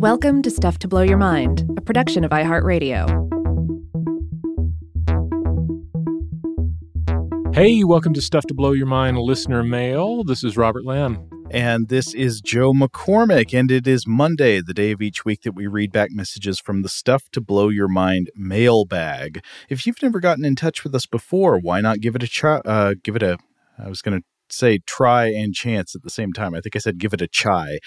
Welcome to Stuff to Blow Your Mind, a production of iHeartRadio. Hey, welcome to Stuff to Blow Your Mind listener mail. This is Robert Lamb. And this is Joe McCormick, and it is Monday, the day of each week that we read back messages from the Stuff to Blow Your Mind mailbag. If you've never gotten in touch with us before, why not give it a try? Uh, give it a, I was going to say try and chance at the same time. I think I said give it a chai.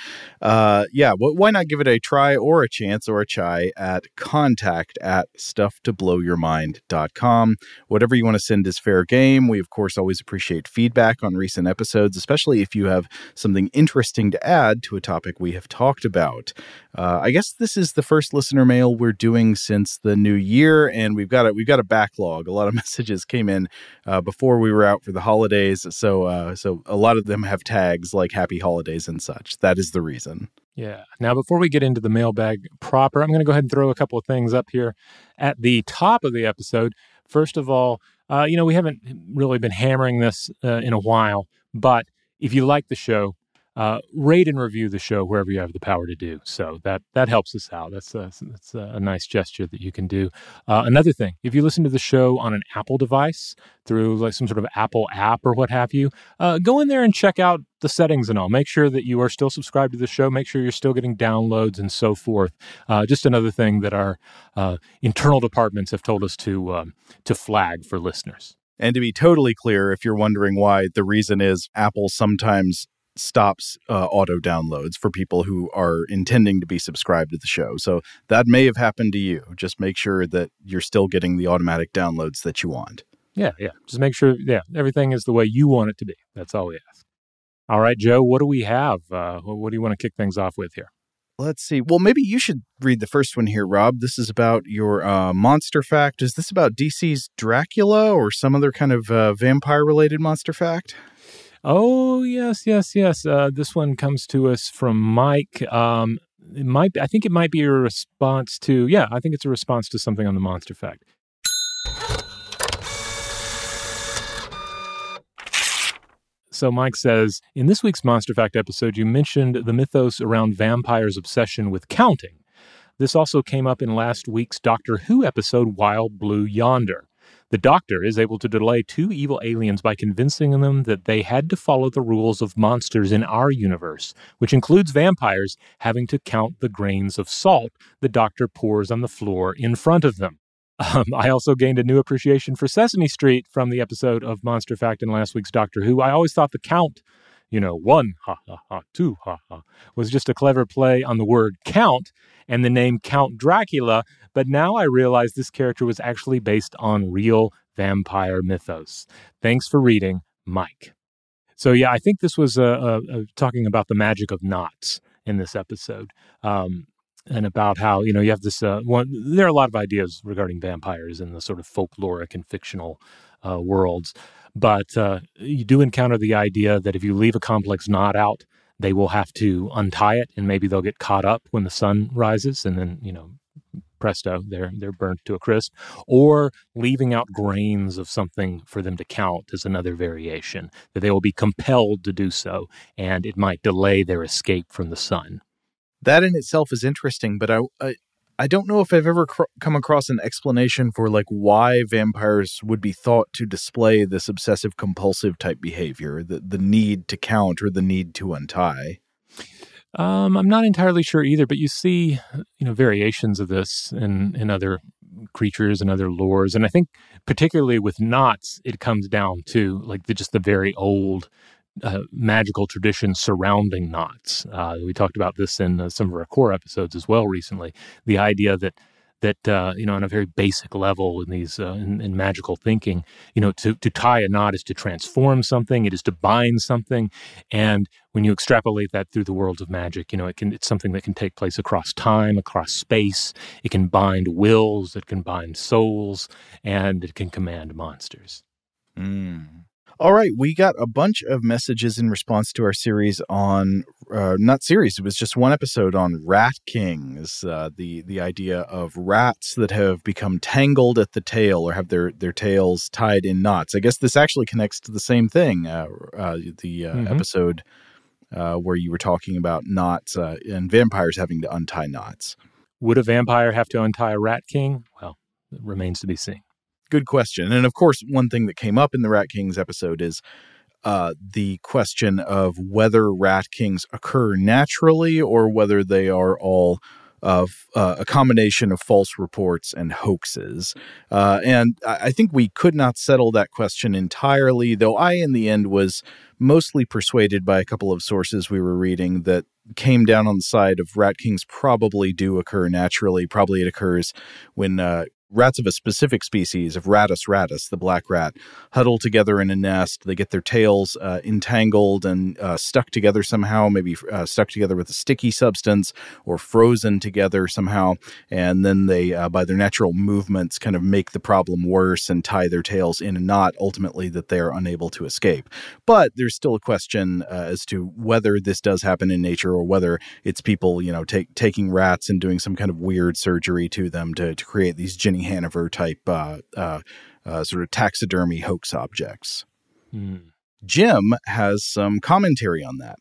Uh, yeah, why not give it a try or a chance or a chai at contact at stufftoblowyourmind.com. Whatever you want to send is fair game. We, of course, always appreciate feedback on recent episodes, especially if you have something interesting to add to a topic we have talked about. Uh, I guess this is the first listener mail we're doing since the new year, and we've got a we've got a backlog. A lot of messages came in uh, before we were out for the holidays, so so a lot of them have tags like "Happy Holidays" and such. That is the reason. Yeah. Now, before we get into the mailbag proper, I'm going to go ahead and throw a couple of things up here at the top of the episode. First of all, uh, you know, we haven't really been hammering this uh, in a while, but if you like the show, uh, rate and review the show wherever you have the power to do. So that that helps us out. That's a, that's a nice gesture that you can do. Uh, another thing, if you listen to the show on an Apple device through like some sort of Apple app or what have you, uh, go in there and check out the settings and all. Make sure that you are still subscribed to the show. Make sure you're still getting downloads and so forth. Uh, just another thing that our uh, internal departments have told us to um, to flag for listeners. And to be totally clear, if you're wondering why, the reason is Apple sometimes stops uh, auto downloads for people who are intending to be subscribed to the show. So that may have happened to you. Just make sure that you're still getting the automatic downloads that you want. Yeah, yeah. Just make sure, yeah, everything is the way you want it to be. That's all we ask. All right, Joe, what do we have? Uh, what do you want to kick things off with here? Let's see. Well, maybe you should read the first one here, Rob. This is about your uh, monster fact. Is this about DC's Dracula or some other kind of uh, vampire related monster fact? Oh yes, yes, yes. Uh, this one comes to us from Mike. Um, it might. I think it might be a response to. Yeah, I think it's a response to something on the Monster Fact. So Mike says, in this week's Monster Fact episode, you mentioned the mythos around vampires' obsession with counting. This also came up in last week's Doctor Who episode, Wild Blue Yonder. The doctor is able to delay two evil aliens by convincing them that they had to follow the rules of monsters in our universe, which includes vampires having to count the grains of salt the doctor pours on the floor in front of them. Um, I also gained a new appreciation for Sesame Street from the episode of Monster Fact in last week's Doctor Who. I always thought the count, you know, one, ha ha ha, two, ha ha, was just a clever play on the word count and the name Count Dracula but now I realize this character was actually based on real vampire mythos. Thanks for reading, Mike. So, yeah, I think this was uh, uh, uh talking about the magic of knots in this episode. Um, and about how you know you have this uh, one. There are a lot of ideas regarding vampires in the sort of folkloric and fictional uh, worlds, but uh, you do encounter the idea that if you leave a complex knot out, they will have to untie it, and maybe they'll get caught up when the sun rises, and then you know presto, they're they're burnt to a crisp. Or leaving out grains of something for them to count is another variation that they will be compelled to do so, and it might delay their escape from the sun. That in itself is interesting, but I I, I don't know if I've ever cr- come across an explanation for like why vampires would be thought to display this obsessive compulsive type behavior, the the need to count or the need to untie. Um, I'm not entirely sure either, but you see, you know, variations of this in in other creatures and other lores, and I think particularly with knots, it comes down to like the, just the very old uh, magical tradition surrounding knots. Uh, we talked about this in uh, some of our core episodes as well recently. The idea that that uh, you know on a very basic level in these uh, in, in, magical thinking you know to, to tie a knot is to transform something it is to bind something and when you extrapolate that through the worlds of magic you know it can it's something that can take place across time across space it can bind wills it can bind souls and it can command monsters mm. All right, we got a bunch of messages in response to our series on uh, not series. It was just one episode on rat kings. Uh, the the idea of rats that have become tangled at the tail or have their their tails tied in knots. I guess this actually connects to the same thing. Uh, uh the uh, mm-hmm. episode uh, where you were talking about knots and vampires having to untie knots. Would a vampire have to untie a rat king? Well, it remains to be seen good question. And of course, one thing that came up in the Rat Kings episode is uh, the question of whether rat kings occur naturally or whether they are all of uh, a combination of false reports and hoaxes. Uh, and I think we could not settle that question entirely, though I, in the end, was mostly persuaded by a couple of sources we were reading that came down on the side of rat kings probably do occur naturally. Probably it occurs when uh, rats of a specific species of Rattus rattus, the black rat, huddle together in a nest. They get their tails uh, entangled and uh, stuck together somehow, maybe uh, stuck together with a sticky substance or frozen together somehow. And then they, uh, by their natural movements, kind of make the problem worse and tie their tails in a knot, ultimately, that they are unable to escape. But there's still a question uh, as to whether this does happen in nature or whether it's people, you know, take, taking rats and doing some kind of weird surgery to them to, to create these Jenny Haniver type uh, uh, uh, sort of taxidermy hoax objects. Mm. Jim has some commentary on that.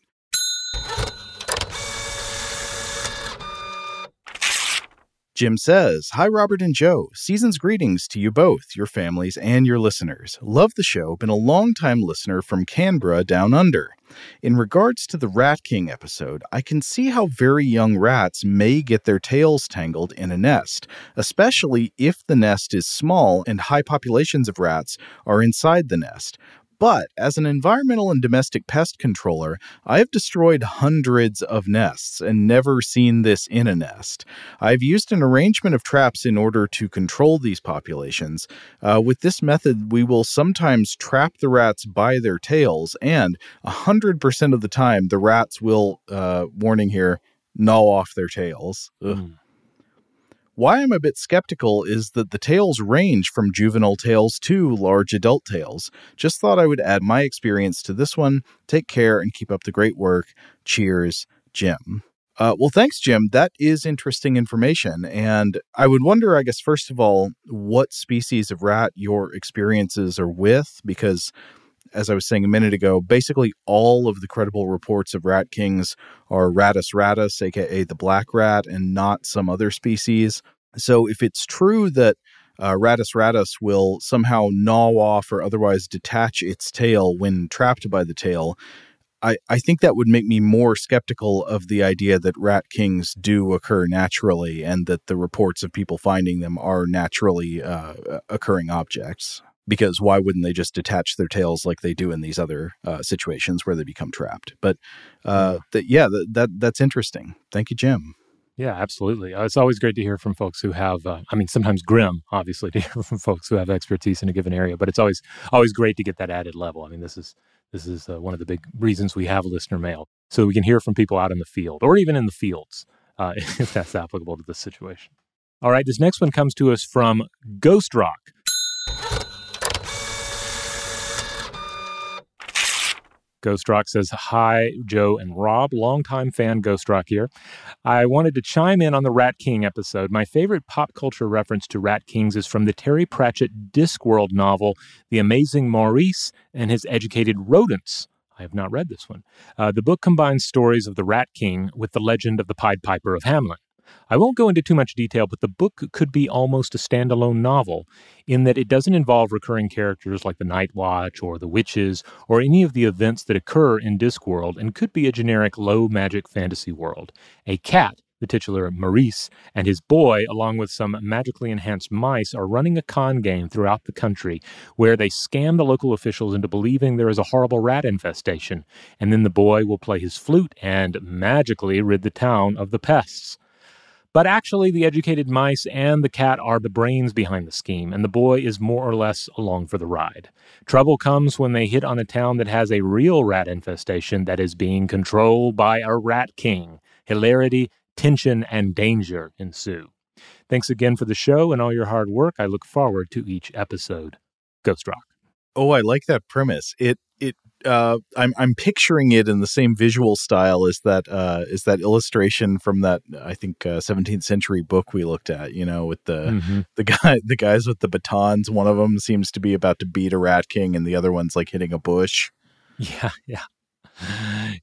Jim says, Hi, Robert and Joe. Season's greetings to you both, your families, and your listeners. Love the show. Been a long-time listener from Canberra down under. In regards to the Rat King episode, I can see how very young rats may get their tails tangled in a nest, especially if the nest is small and high populations of rats are inside the nest. But as an environmental and domestic pest controller, I have destroyed hundreds of nests and never seen this in a nest. I've used an arrangement of traps in order to control these populations. Uh, with this method, we will sometimes trap the rats by their tails, and 100% of the time, the rats will, uh, warning here, gnaw off their tails. Mm. Why I'm a bit skeptical is that the tails range from juvenile tails to large adult tails. Just thought I would add my experience to this one. Take care and keep up the great work. Cheers, Jim. Uh, well, thanks, Jim. That is interesting information. And I would wonder, I guess, first of all, what species of rat your experiences are with, because as I was saying a minute ago, basically all of the credible reports of rat kings are Rattus rattus, aka the black rat, and not some other species. So if it's true that uh, Rattus rattus will somehow gnaw off or otherwise detach its tail when trapped by the tail, I, I think that would make me more skeptical of the idea that rat kings do occur naturally and that the reports of people finding them are naturally uh, occurring objects because why wouldn't they just detach their tails like they do in these other uh, situations where they become trapped? But uh, that yeah, that, that that's interesting. Thank you, Jim. Yeah, absolutely. Uh, it's always great to hear from folks who have. Uh, I mean, sometimes grim, obviously, to hear from folks who have expertise in a given area. But it's always always great to get that added level. I mean, this is this is uh, one of the big reasons we have listener mail, so we can hear from people out in the field or even in the fields uh, if that's applicable to this situation. All right, this next one comes to us from Ghost Rock. Ghost Rock says, Hi, Joe and Rob, longtime fan Ghost Rock here. I wanted to chime in on the Rat King episode. My favorite pop culture reference to Rat Kings is from the Terry Pratchett Discworld novel, The Amazing Maurice and His Educated Rodents. I have not read this one. Uh, the book combines stories of the Rat King with the legend of the Pied Piper of Hamelin. I won't go into too much detail, but the book could be almost a standalone novel in that it doesn't involve recurring characters like the Night Watch or the witches or any of the events that occur in Discworld and could be a generic low magic fantasy world. A cat, the titular Maurice, and his boy, along with some magically enhanced mice, are running a con game throughout the country where they scam the local officials into believing there is a horrible rat infestation, and then the boy will play his flute and magically rid the town of the pests. But actually, the educated mice and the cat are the brains behind the scheme, and the boy is more or less along for the ride. Trouble comes when they hit on a town that has a real rat infestation that is being controlled by a rat king. Hilarity, tension, and danger ensue. Thanks again for the show and all your hard work. I look forward to each episode. Ghost Rock. Oh, I like that premise. It it uh, I'm I'm picturing it in the same visual style as that uh, is that illustration from that I think uh, 17th century book we looked at. You know, with the mm-hmm. the guy the guys with the batons. One of them seems to be about to beat a rat king, and the other one's like hitting a bush. Yeah, yeah,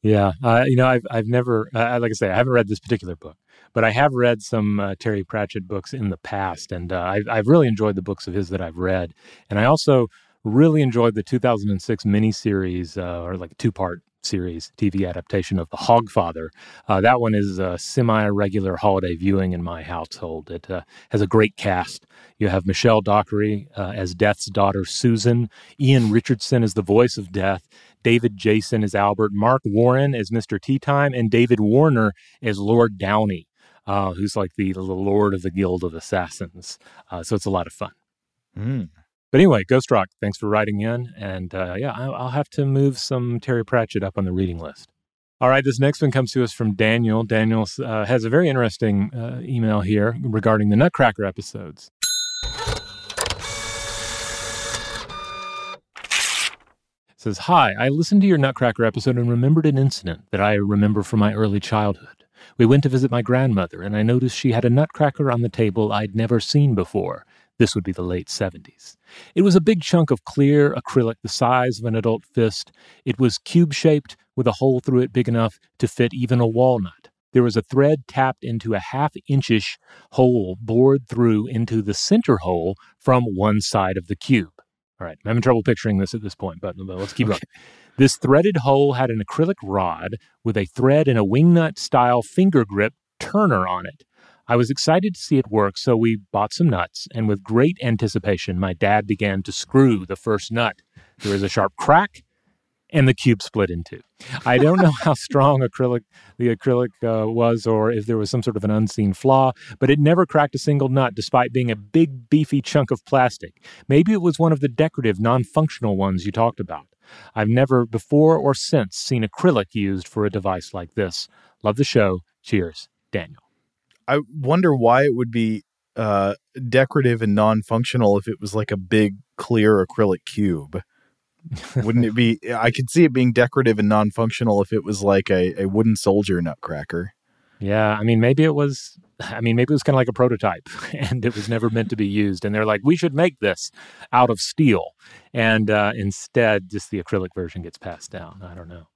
yeah. Uh, you know, I've I've never uh, like I say I haven't read this particular book, but I have read some uh, Terry Pratchett books in the past, and I've I've really enjoyed the books of his that I've read, and I also Really enjoyed the 2006 miniseries, uh, or like two part series TV adaptation of The Hogfather. Uh, that one is a semi regular holiday viewing in my household. It uh, has a great cast. You have Michelle Dockery uh, as Death's daughter Susan, Ian Richardson as the voice of Death, David Jason as Albert, Marc Warren as Mr. Teatime, and David Warner as Lord Downey. Uh, who's like the, the Lord of the Guild of Assassins. Uh, so it's a lot of fun. Mm. But anyway, Ghost Rock, thanks for writing in. And uh, yeah, I'll have to move some Terry Pratchett up on the reading list. All right, this next one comes to us from Daniel. Daniel uh, has a very interesting uh, email here regarding the Nutcracker episodes. It says, Hi, I listened to your Nutcracker episode and remembered an incident that I remember from my early childhood. We went to visit my grandmother, and I noticed she had a nutcracker on the table I'd never seen before. This would be the late 70s. It was a big chunk of clear acrylic the size of an adult fist. It was cube shaped with a hole through it big enough to fit even a walnut. There was a thread tapped into a half inchish hole bored through into the center hole from one side of the cube. All right, I'm having trouble picturing this at this point, but, let's keep okay. going. This threaded hole had an acrylic rod with a thread and a wingnut style finger grip turner on it. I was excited to see it work, so we bought some nuts, and with great anticipation, my dad began to screw the first nut. There was a sharp crack, and the cube split in two. I don't know how strong acrylic the acrylic uh, was, or if there was some sort of an unseen flaw, but it never cracked a single nut, despite being a big, beefy chunk of plastic. Maybe it was one of the decorative, non-functional ones you talked about. I've never before or since seen acrylic used for a device like this. Love the show. Cheers, Daniel. I wonder why it would be uh, decorative and non-functional if it was like a big clear acrylic cube. Wouldn't it be? I could see it being decorative and non-functional if it was like a, a wooden soldier nutcracker. Yeah, I mean, maybe it was. I mean, maybe it was kind of like a prototype, and it was never meant to be used. And they're like, we should make this out of steel, and uh, instead, just the acrylic version gets passed down. I don't know.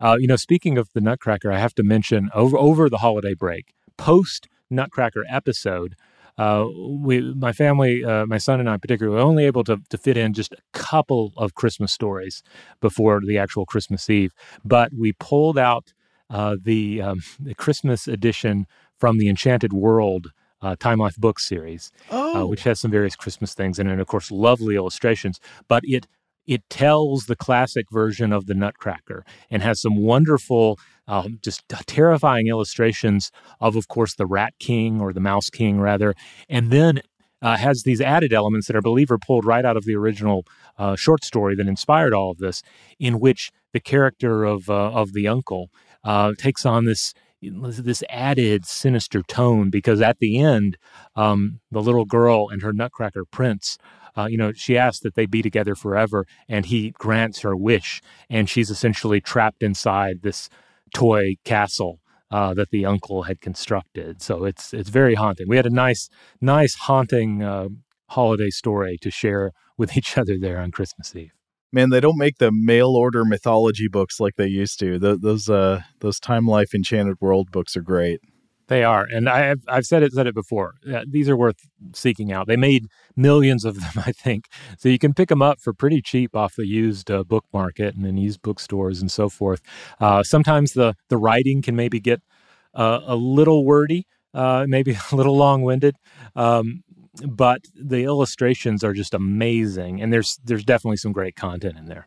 Uh, you know, speaking of the Nutcracker, I have to mention over over the holiday break, post Nutcracker episode, uh, we, my family, uh, my son and I particularly, were only able to, to fit in just a couple of Christmas stories before the actual Christmas Eve. But we pulled out uh, the, um, the Christmas edition from the Enchanted World uh, Time Life book series, uh, oh. which has some various Christmas things in it, and of course, lovely illustrations. But it it tells the classic version of the Nutcracker and has some wonderful, um, just terrifying illustrations of, of course, the Rat King or the Mouse King, rather, and then uh, has these added elements that I believe are pulled right out of the original uh, short story that inspired all of this, in which the character of uh, of the uncle uh, takes on this this added sinister tone because at the end, um, the little girl and her Nutcracker prince. Uh, you know, she asks that they be together forever, and he grants her wish, and she's essentially trapped inside this toy castle uh, that the uncle had constructed. So it's it's very haunting. We had a nice nice haunting uh, holiday story to share with each other there on Christmas Eve. Man, they don't make the mail order mythology books like they used to. Those uh those Time Life Enchanted World books are great. They are, and I've I've said it said it before. These are worth seeking out. They made millions of them, I think, so you can pick them up for pretty cheap off the used uh, book market and in used bookstores and so forth. Uh, sometimes the the writing can maybe get uh, a little wordy, uh, maybe a little long winded. Um, but the illustrations are just amazing, and there's there's definitely some great content in there.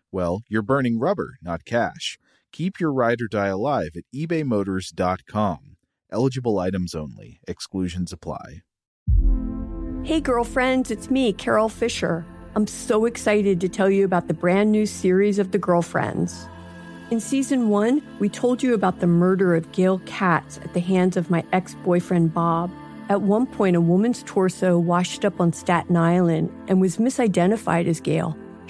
well, you're burning rubber, not cash. Keep your ride or die alive at ebaymotors.com. Eligible items only, exclusions apply. Hey, girlfriends, it's me, Carol Fisher. I'm so excited to tell you about the brand new series of The Girlfriends. In season one, we told you about the murder of Gail Katz at the hands of my ex boyfriend Bob. At one point, a woman's torso washed up on Staten Island and was misidentified as Gail.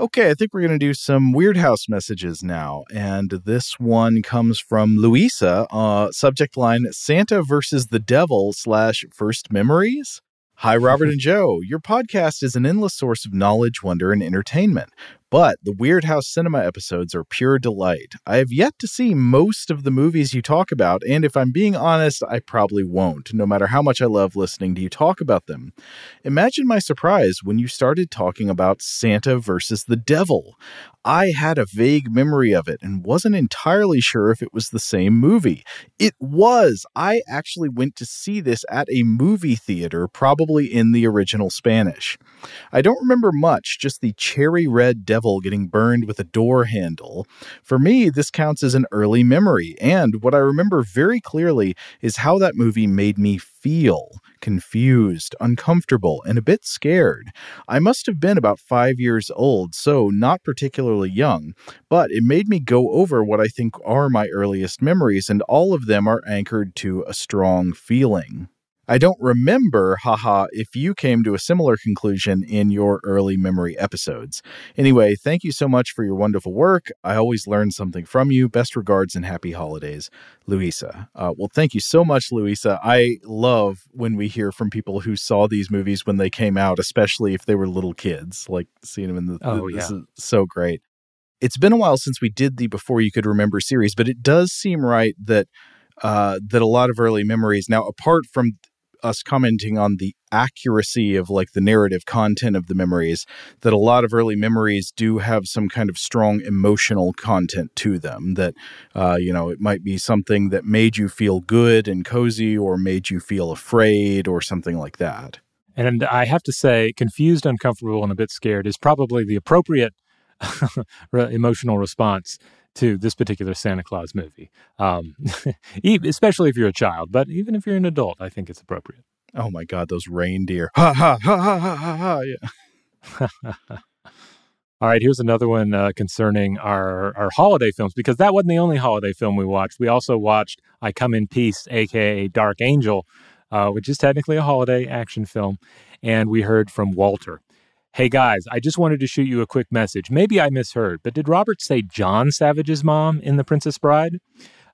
Okay, I think we're going to do some Weirdhouse messages now. And this one comes from Louisa. Uh, subject line Santa versus the devil slash first memories. Hi, Robert and Joe. Your podcast is an endless source of knowledge, wonder, and entertainment. But the Weirdhouse Cinema episodes are pure delight. I have yet to see most of the movies you talk about, and if I'm being honest, I probably won't, no matter how much I love listening to you talk about them. Imagine my surprise when you started talking about Santa versus the Devil. I had a vague memory of it and wasn't entirely sure if it was the same movie. It was. I actually went to see this at a movie theater, probably in the original Spanish. I don't remember much, just the cherry red devil getting burned with a door handle. For me, this counts as an early memory, and what I remember very clearly is how that movie made me feel confused, uncomfortable, and a bit scared. I must have been about five years old, so not particularly young, but it made me go over what I think are my earliest memories, and all of them are anchored to a strong feeling. I don't remember, haha, if you came to a similar conclusion in your early memory episodes. Anyway, thank you so much for your wonderful work. I always learn something from you. Best regards and happy holidays, Louisa. Uh, well, thank you so much, Louisa. I love when we hear from people who saw these movies when they came out, especially if they were little kids, like seeing them in the. Oh, the, yeah. This is so great. It's been a while since we did the Before You Could Remember series, but it does seem right that uh, that a lot of early memories now, apart from us commenting on the accuracy of like the narrative content of the memories that a lot of early memories do have some kind of strong emotional content to them that uh, you know it might be something that made you feel good and cozy or made you feel afraid or something like that. And I have to say, confused, uncomfortable, and a bit scared is probably the appropriate emotional response to this particular Santa Claus movie, um, especially if you're a child. But even if you're an adult, I think it's appropriate. oh my god those reindeer ha ha ha ha ha ha, ha. yeah All right, here's another one uh, concerning our, our holiday films, because that wasn't the only holiday film we watched. We also watched I Come in Peace, aka Dark Angel, uh, which is technically a holiday action film. And we heard from Walter. Hey guys, I just wanted to shoot you a quick message. Maybe I misheard, but did Robert say John Savage's mom in The Princess Bride?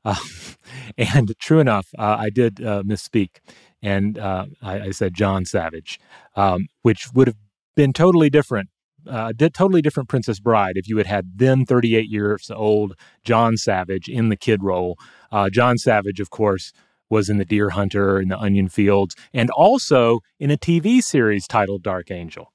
Uh, and true enough, uh, I did uh, misspeak. And uh, I, I said John Savage, um, which would have been totally different uh, totally different Princess Bride if you had had then 38 years old John Savage in the kid role. Uh, John Savage, of course, was in The Deer Hunter and The Onion Fields, and also in a TV series titled Dark Angel.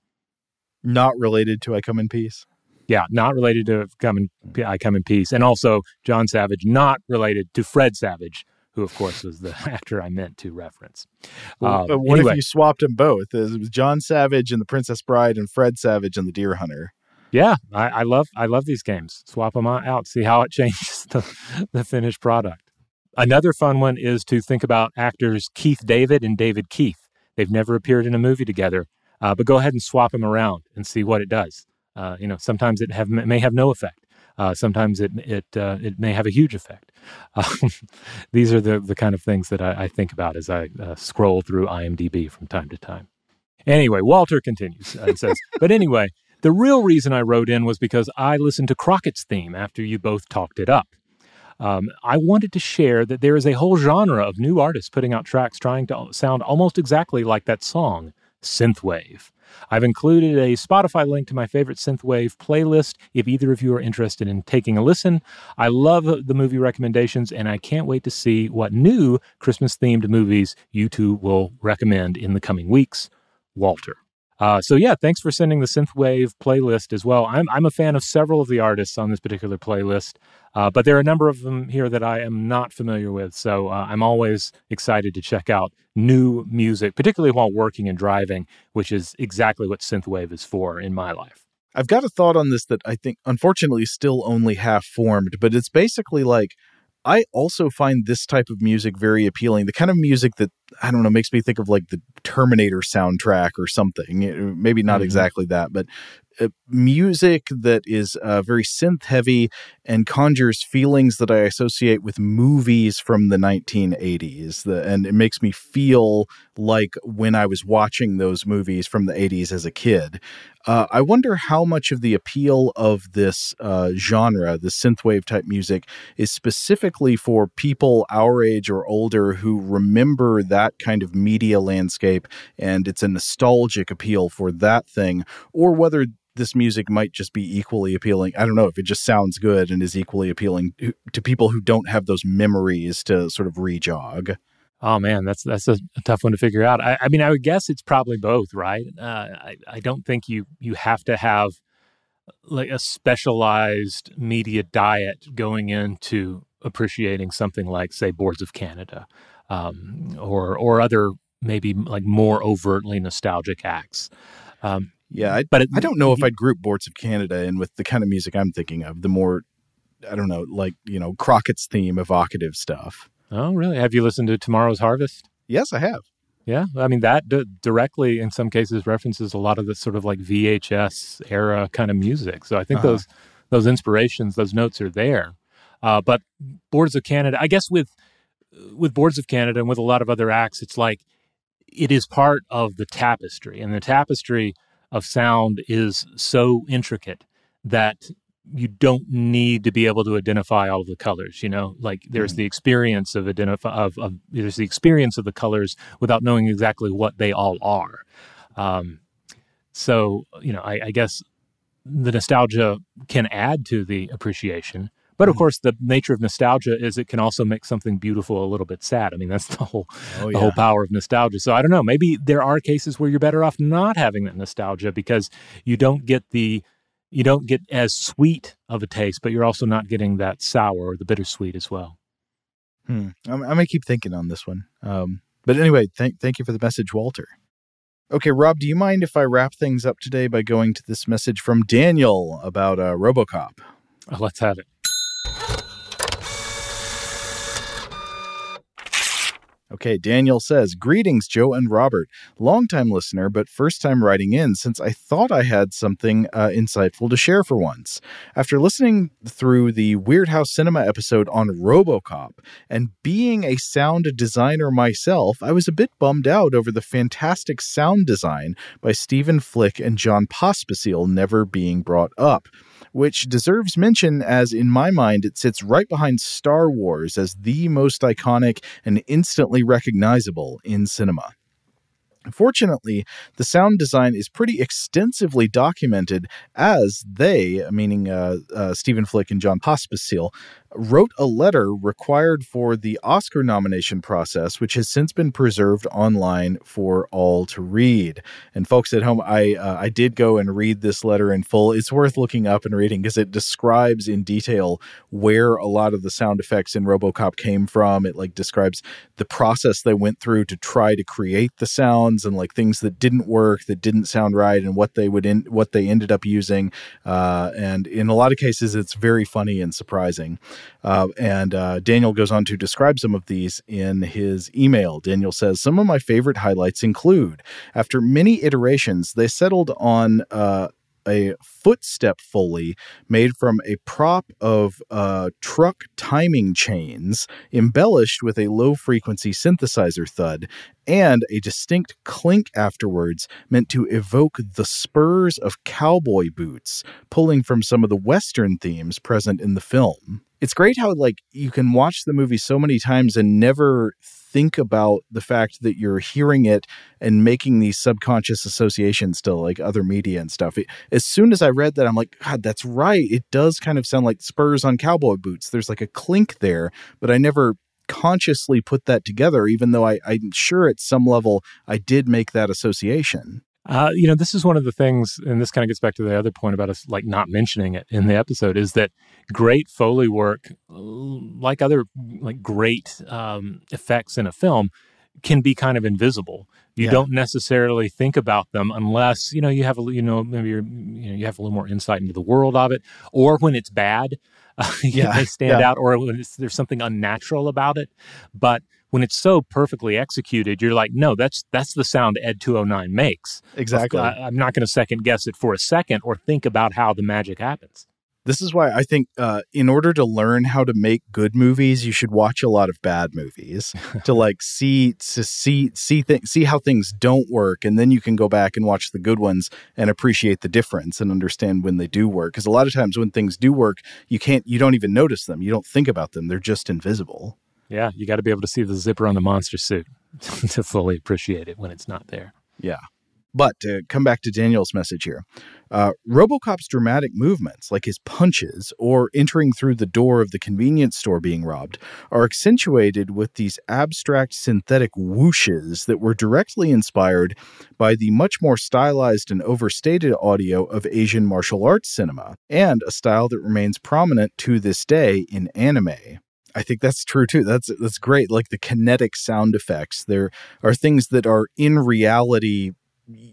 Not related to i come in peace Yeah, not related to Come in, I Come in Peace, and also John Savage, not related to Fred Savage, who of course was the actor I meant to reference. Um, but what anyway. if you swapped them both it was john savage and the princess bride and fred savage and the deer hunter Yeah, I, I love I love these games. Swap them out, see how it changes the, the finished product. Another fun one is to think about actors Keith David and David Keith. They've never appeared in a movie together, uh, but go ahead and swap them around and see what it does. Uh, you know, sometimes it have may have no effect. Uh, sometimes it it uh, it may have a huge effect. Um, these are the the kind of things that I, I think about as I uh, scroll through IMDb from time to time. Anyway, Walter continues and says, but anyway, the real reason I wrote in was because I listened to Crockett's theme after you both talked it up. Um, I wanted to share that there is a whole genre of new artists putting out tracks trying to sound almost exactly like that song, synthwave. I've included a Spotify link to my favorite synthwave playlist if either of you are interested in taking a listen. I love the movie recommendations and I can't wait to see what new Christmas themed movies you two will recommend in the coming weeks. Walter. Uh, so yeah, thanks for sending the synthwave playlist as well. I'm I'm a fan of several of the artists on this particular playlist, uh, but there are a number of them here that I am not familiar with. So uh, I'm always excited to check out new music, particularly while working and driving, which is exactly what synthwave is for in my life. I've got a thought on this that I think unfortunately is still only half formed, but it's basically like I also find this type of music very appealing. The kind of music that I don't know makes me think of like the Terminator soundtrack or something. Maybe not Mhm. exactly that, but uh, music that is uh, very synth heavy and conjures feelings that I associate with movies from the 1980s. The, and it makes me feel like when I was watching those movies from the 80s as a kid. Uh, I wonder how much of the appeal of this uh, genre, the synthwave type music, is specifically for people our age or older who remember that kind of media landscape and it's a nostalgic appeal for that thing, or whether this music might just be equally appealing. I don't know if it just sounds good and is equally appealing to people who don't have those memories to sort of rejog. Oh man, that's that's a, a tough one to figure out. I, I, mean, I would guess it's probably both, right? Uh, I I don't think you you have to have like a specialized media diet going into appreciating something like, say, Boards of Canada, um, or or other maybe like more overtly nostalgic acts. Um, yeah, I, but it, I don't know if I'd group Boards of Canada in with the kind of music I'm thinking of. The more, I don't know, like you know, Crockett's theme, evocative stuff. Oh, really? Have you listened to Tomorrow's Harvest? Yes, I have. Yeah, I mean that d- directly, in some cases, references a lot of the sort of like VHS era kind of music. So I think uh-huh. those those inspirations, those notes are there. Uh, but Boards of Canada, I guess with with Boards of Canada and with a lot of other acts, it's like it is part of the tapestry, and the tapestry of sound is so intricate that you don't need to be able to identify all of the colors you know like there's mm. the experience of identify of, of, there's the experience of the colors without knowing exactly what they all are um, so you know I, I, guess the nostalgia can add to the appreciation but of mm. course the nature of nostalgia is it can also make something beautiful a little bit sad i mean that's the whole oh, the yeah. whole power of nostalgia so i don't know maybe there are cases where you're better off not having that nostalgia because you don't get the you don't get as sweet of a taste, but you're also not getting that sour or the bittersweet as well. Hmm. I, I may keep thinking on this one. Um, but anyway, thank thank you for the message, Walter. Okay, Rob, do you mind if I wrap things up today by going to this message from Daniel about uh, RoboCop? Oh, let's have it. Okay, Daniel says, Greetings, Joe and Robert. Longtime listener, but first time writing in since I thought I had something uh, insightful to share for once. After listening through the Weirdhouse Cinema episode on Robocop and being a sound designer myself, I was a bit bummed out over the fantastic sound design by Stephen Flick and John Pospisil never being brought up which deserves mention as, in my mind, it sits right behind Star Wars as the most iconic and instantly recognizable in cinema. Fortunately, the sound design is pretty extensively documented as they, meaning uh, uh, Stephen Flick and John Pospisil, wrote a letter required for the Oscar nomination process, which has since been preserved online for all to read. And folks at home, I uh, I did go and read this letter in full. It's worth looking up and reading because it describes in detail where a lot of the sound effects in RoboCop came from. It like describes the process they went through to try to create the sounds and like things that didn't work, that didn't sound right, and what they would in what they ended up using. Uh, and in a lot of cases, it's very funny and surprising. Uh, and uh, Daniel goes on to describe some of these in his email. Daniel says, Some of my favorite highlights include after many iterations, they settled on uh, a footstep foley made from a prop of uh, truck timing chains, embellished with a low frequency synthesizer thud, and a distinct clink afterwards, meant to evoke the spurs of cowboy boots, pulling from some of the Western themes present in the film. It's great how, like, you can watch the movie so many times and never think about the fact that you're hearing it and making these subconscious associations still like other media and stuff. as soon as I read that, I'm like, God, that's right. It does kind of sound like spurs on cowboy boots. There's like a clink there, but I never consciously put that together, even though I, I'm sure at some level I did make that association. Uh, you know, this is one of the things, and this kind of gets back to the other point about us like not mentioning it in the episode, is that great foley work, like other like great um, effects in a film, can be kind of invisible. You yeah. don't necessarily think about them unless you know you have a you know maybe you're, you know you have a little more insight into the world of it, or when it's bad, uh, yeah, they stand yeah. out, or when there's something unnatural about it. But when it's so perfectly executed, you're like, no, that's that's the sound Ed 209 makes. Exactly. I, I'm not going to second guess it for a second or think about how the magic happens This is why I think, uh, in order to learn how to make good movies, you should watch a lot of bad movies to like see to see see th- see how things don't work, and then you can go back and watch the good ones and appreciate the difference and understand when they do work. Because a lot of times when things do work, you can't, you don't even notice them, you don't think about them, they're just invisible. Yeah, you got to be able to see the zipper on the monster suit to fully appreciate it when it's not there. Yeah. But to come back to Daniel's message here, uh, Robocop's dramatic movements, like his punches or entering through the door of the convenience store being robbed, are accentuated with these abstract synthetic whooshes that were directly inspired by the much more stylized and overstated audio of Asian martial arts cinema, and a style that remains prominent to this day in anime. I think that's true too. That's that's great. Like the kinetic sound effects, there are things that are in reality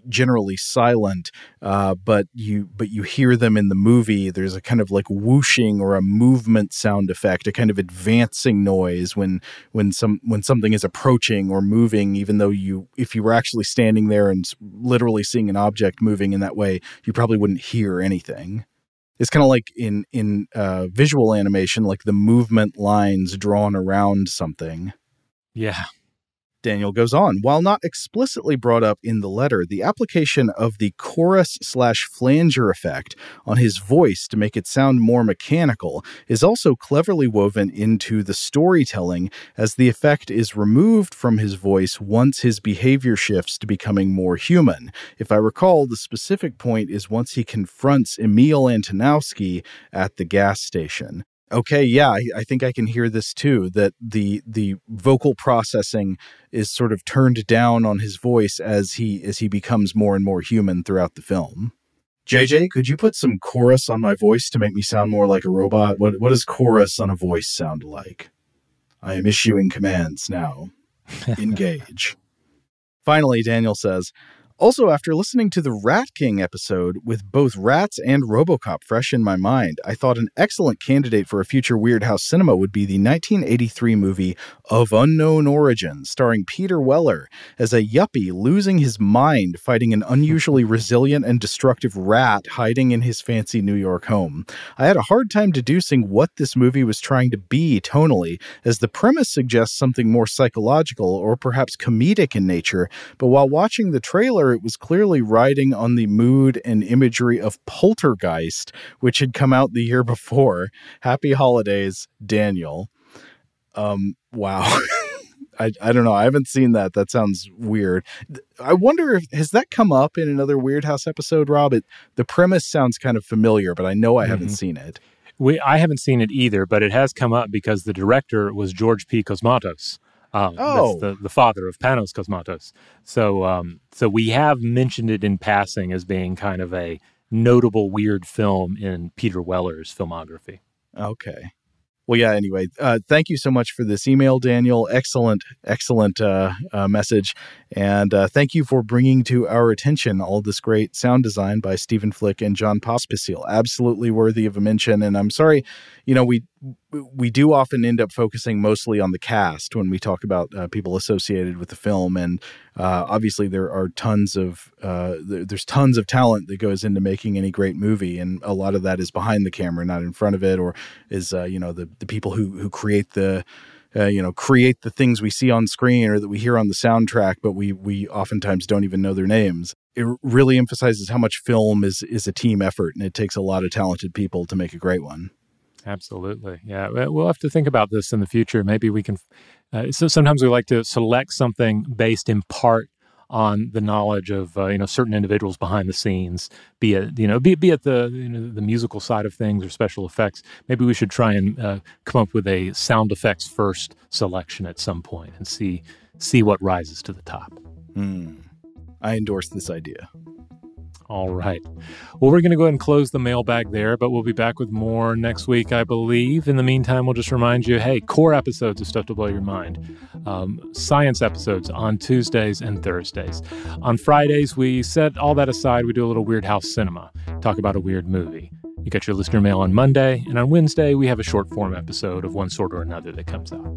generally silent, uh, but you but you hear them in the movie. There's a kind of like whooshing or a movement sound effect, a kind of advancing noise when when some when something is approaching or moving. Even though you, if you were actually standing there and literally seeing an object moving in that way, you probably wouldn't hear anything. It's kind of like in in uh, visual animation, like the movement lines drawn around something. Yeah, Daniel goes on. While not explicitly brought up in the letter, the application of the chorus slash flanger effect on his voice to make it sound more mechanical is also cleverly woven into the storytelling as the effect is removed from his voice once his behavior shifts to becoming more human. If I recall, the specific point is once he confronts Emil Antonowsky at the gas station. Okay, yeah, I, I, think I can hear this too. That the the vocal processing is sort of turned down on his voice as he as he becomes more and more human throughout the film. JJ, could you put some chorus on my voice to make me sound more like a robot? What what does chorus on a voice sound like? I am issuing commands now. Engage. Finally, Daniel says, also, after listening to the Rat King episode with both rats and Robocop fresh in my mind, I thought an excellent candidate for a future Weirdhouse cinema would be the 1983 movie Of Unknown Origin, starring Peter Weller as a yuppie losing his mind fighting an unusually resilient and destructive rat hiding in his fancy New York home. I had a hard time deducing what this movie was trying to be tonally, as the premise suggests something more psychological or perhaps comedic in nature, but while watching the trailer, it was clearly riding on the mood and imagery of Poltergeist, which had come out the year before. Happy holidays, Daniel. Um, wow. I, I don't know. I haven't seen that. That sounds weird. I wonder if has that come up in another Weirdhouse episode, Rob? It, the premise sounds kind of familiar, but I know I mm-hmm. haven't seen it. We I haven't seen it either, but it has come up because the director was George P. Cosmatos, um, oh, that's the, the father of Panos Cosmatos. So, um, so we have mentioned it in passing as being kind of a notable weird film in Peter Weller's filmography. Okay. Well, yeah. Anyway, uh, thank you so much for this email, Daniel. Excellent, excellent uh, uh, message, and uh, thank you for bringing to our attention all this great sound design by Stephen Flick and John Pospisil. Absolutely worthy of a mention. And I'm sorry, you know, we we do often end up focusing mostly on the cast when we talk about uh, people associated with the film, and uh, obviously there are tons of uh, there's tons of talent that goes into making any great movie, and a lot of that is behind the camera, not in front of it, or is uh, you know the the people who who create the uh, you know create the things we see on screen or that we hear on the soundtrack, but we we oftentimes don't even know their names. It really emphasizes how much film is is a team effort, and it takes a lot of talented people to make a great one. Absolutely. Yeah. We'll have to think about this in the future. Maybe we can. Uh, so sometimes we like to select something based in part on the knowledge of uh, you know certain individuals behind the scenes, be it you know be, be it the you know, the musical side of things or special effects. Maybe we should try and uh, come up with a sound effects first selection at some point and see see what rises to the top. Mm. I endorse this idea. All right. Well, we're going to go ahead and close the mailbag there, but we'll be back with more next week, I believe. In the meantime, we'll just remind you hey, core episodes of Stuff to Blow Your Mind, um, science episodes on Tuesdays and Thursdays. On Fridays, we set all that aside. We do a little Weirdhouse cinema, talk about a weird movie. You get your listener mail on Monday, and on Wednesday, we have a short form episode of one sort or another that comes out.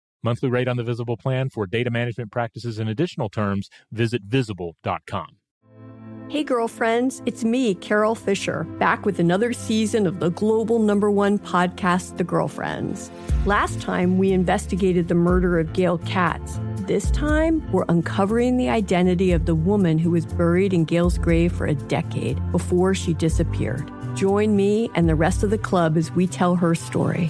Monthly rate on the Visible plan for data management practices and additional terms, visit visible.com. Hey, girlfriends, it's me, Carole Fisher, back with another season of the global number one podcast, The Girlfriends. Last time, we investigated the murder of Gail Katz. This time, we're uncovering the identity of the woman who was buried in Gail's grave for a decade before she disappeared. Join me and the rest of the club as we tell her story.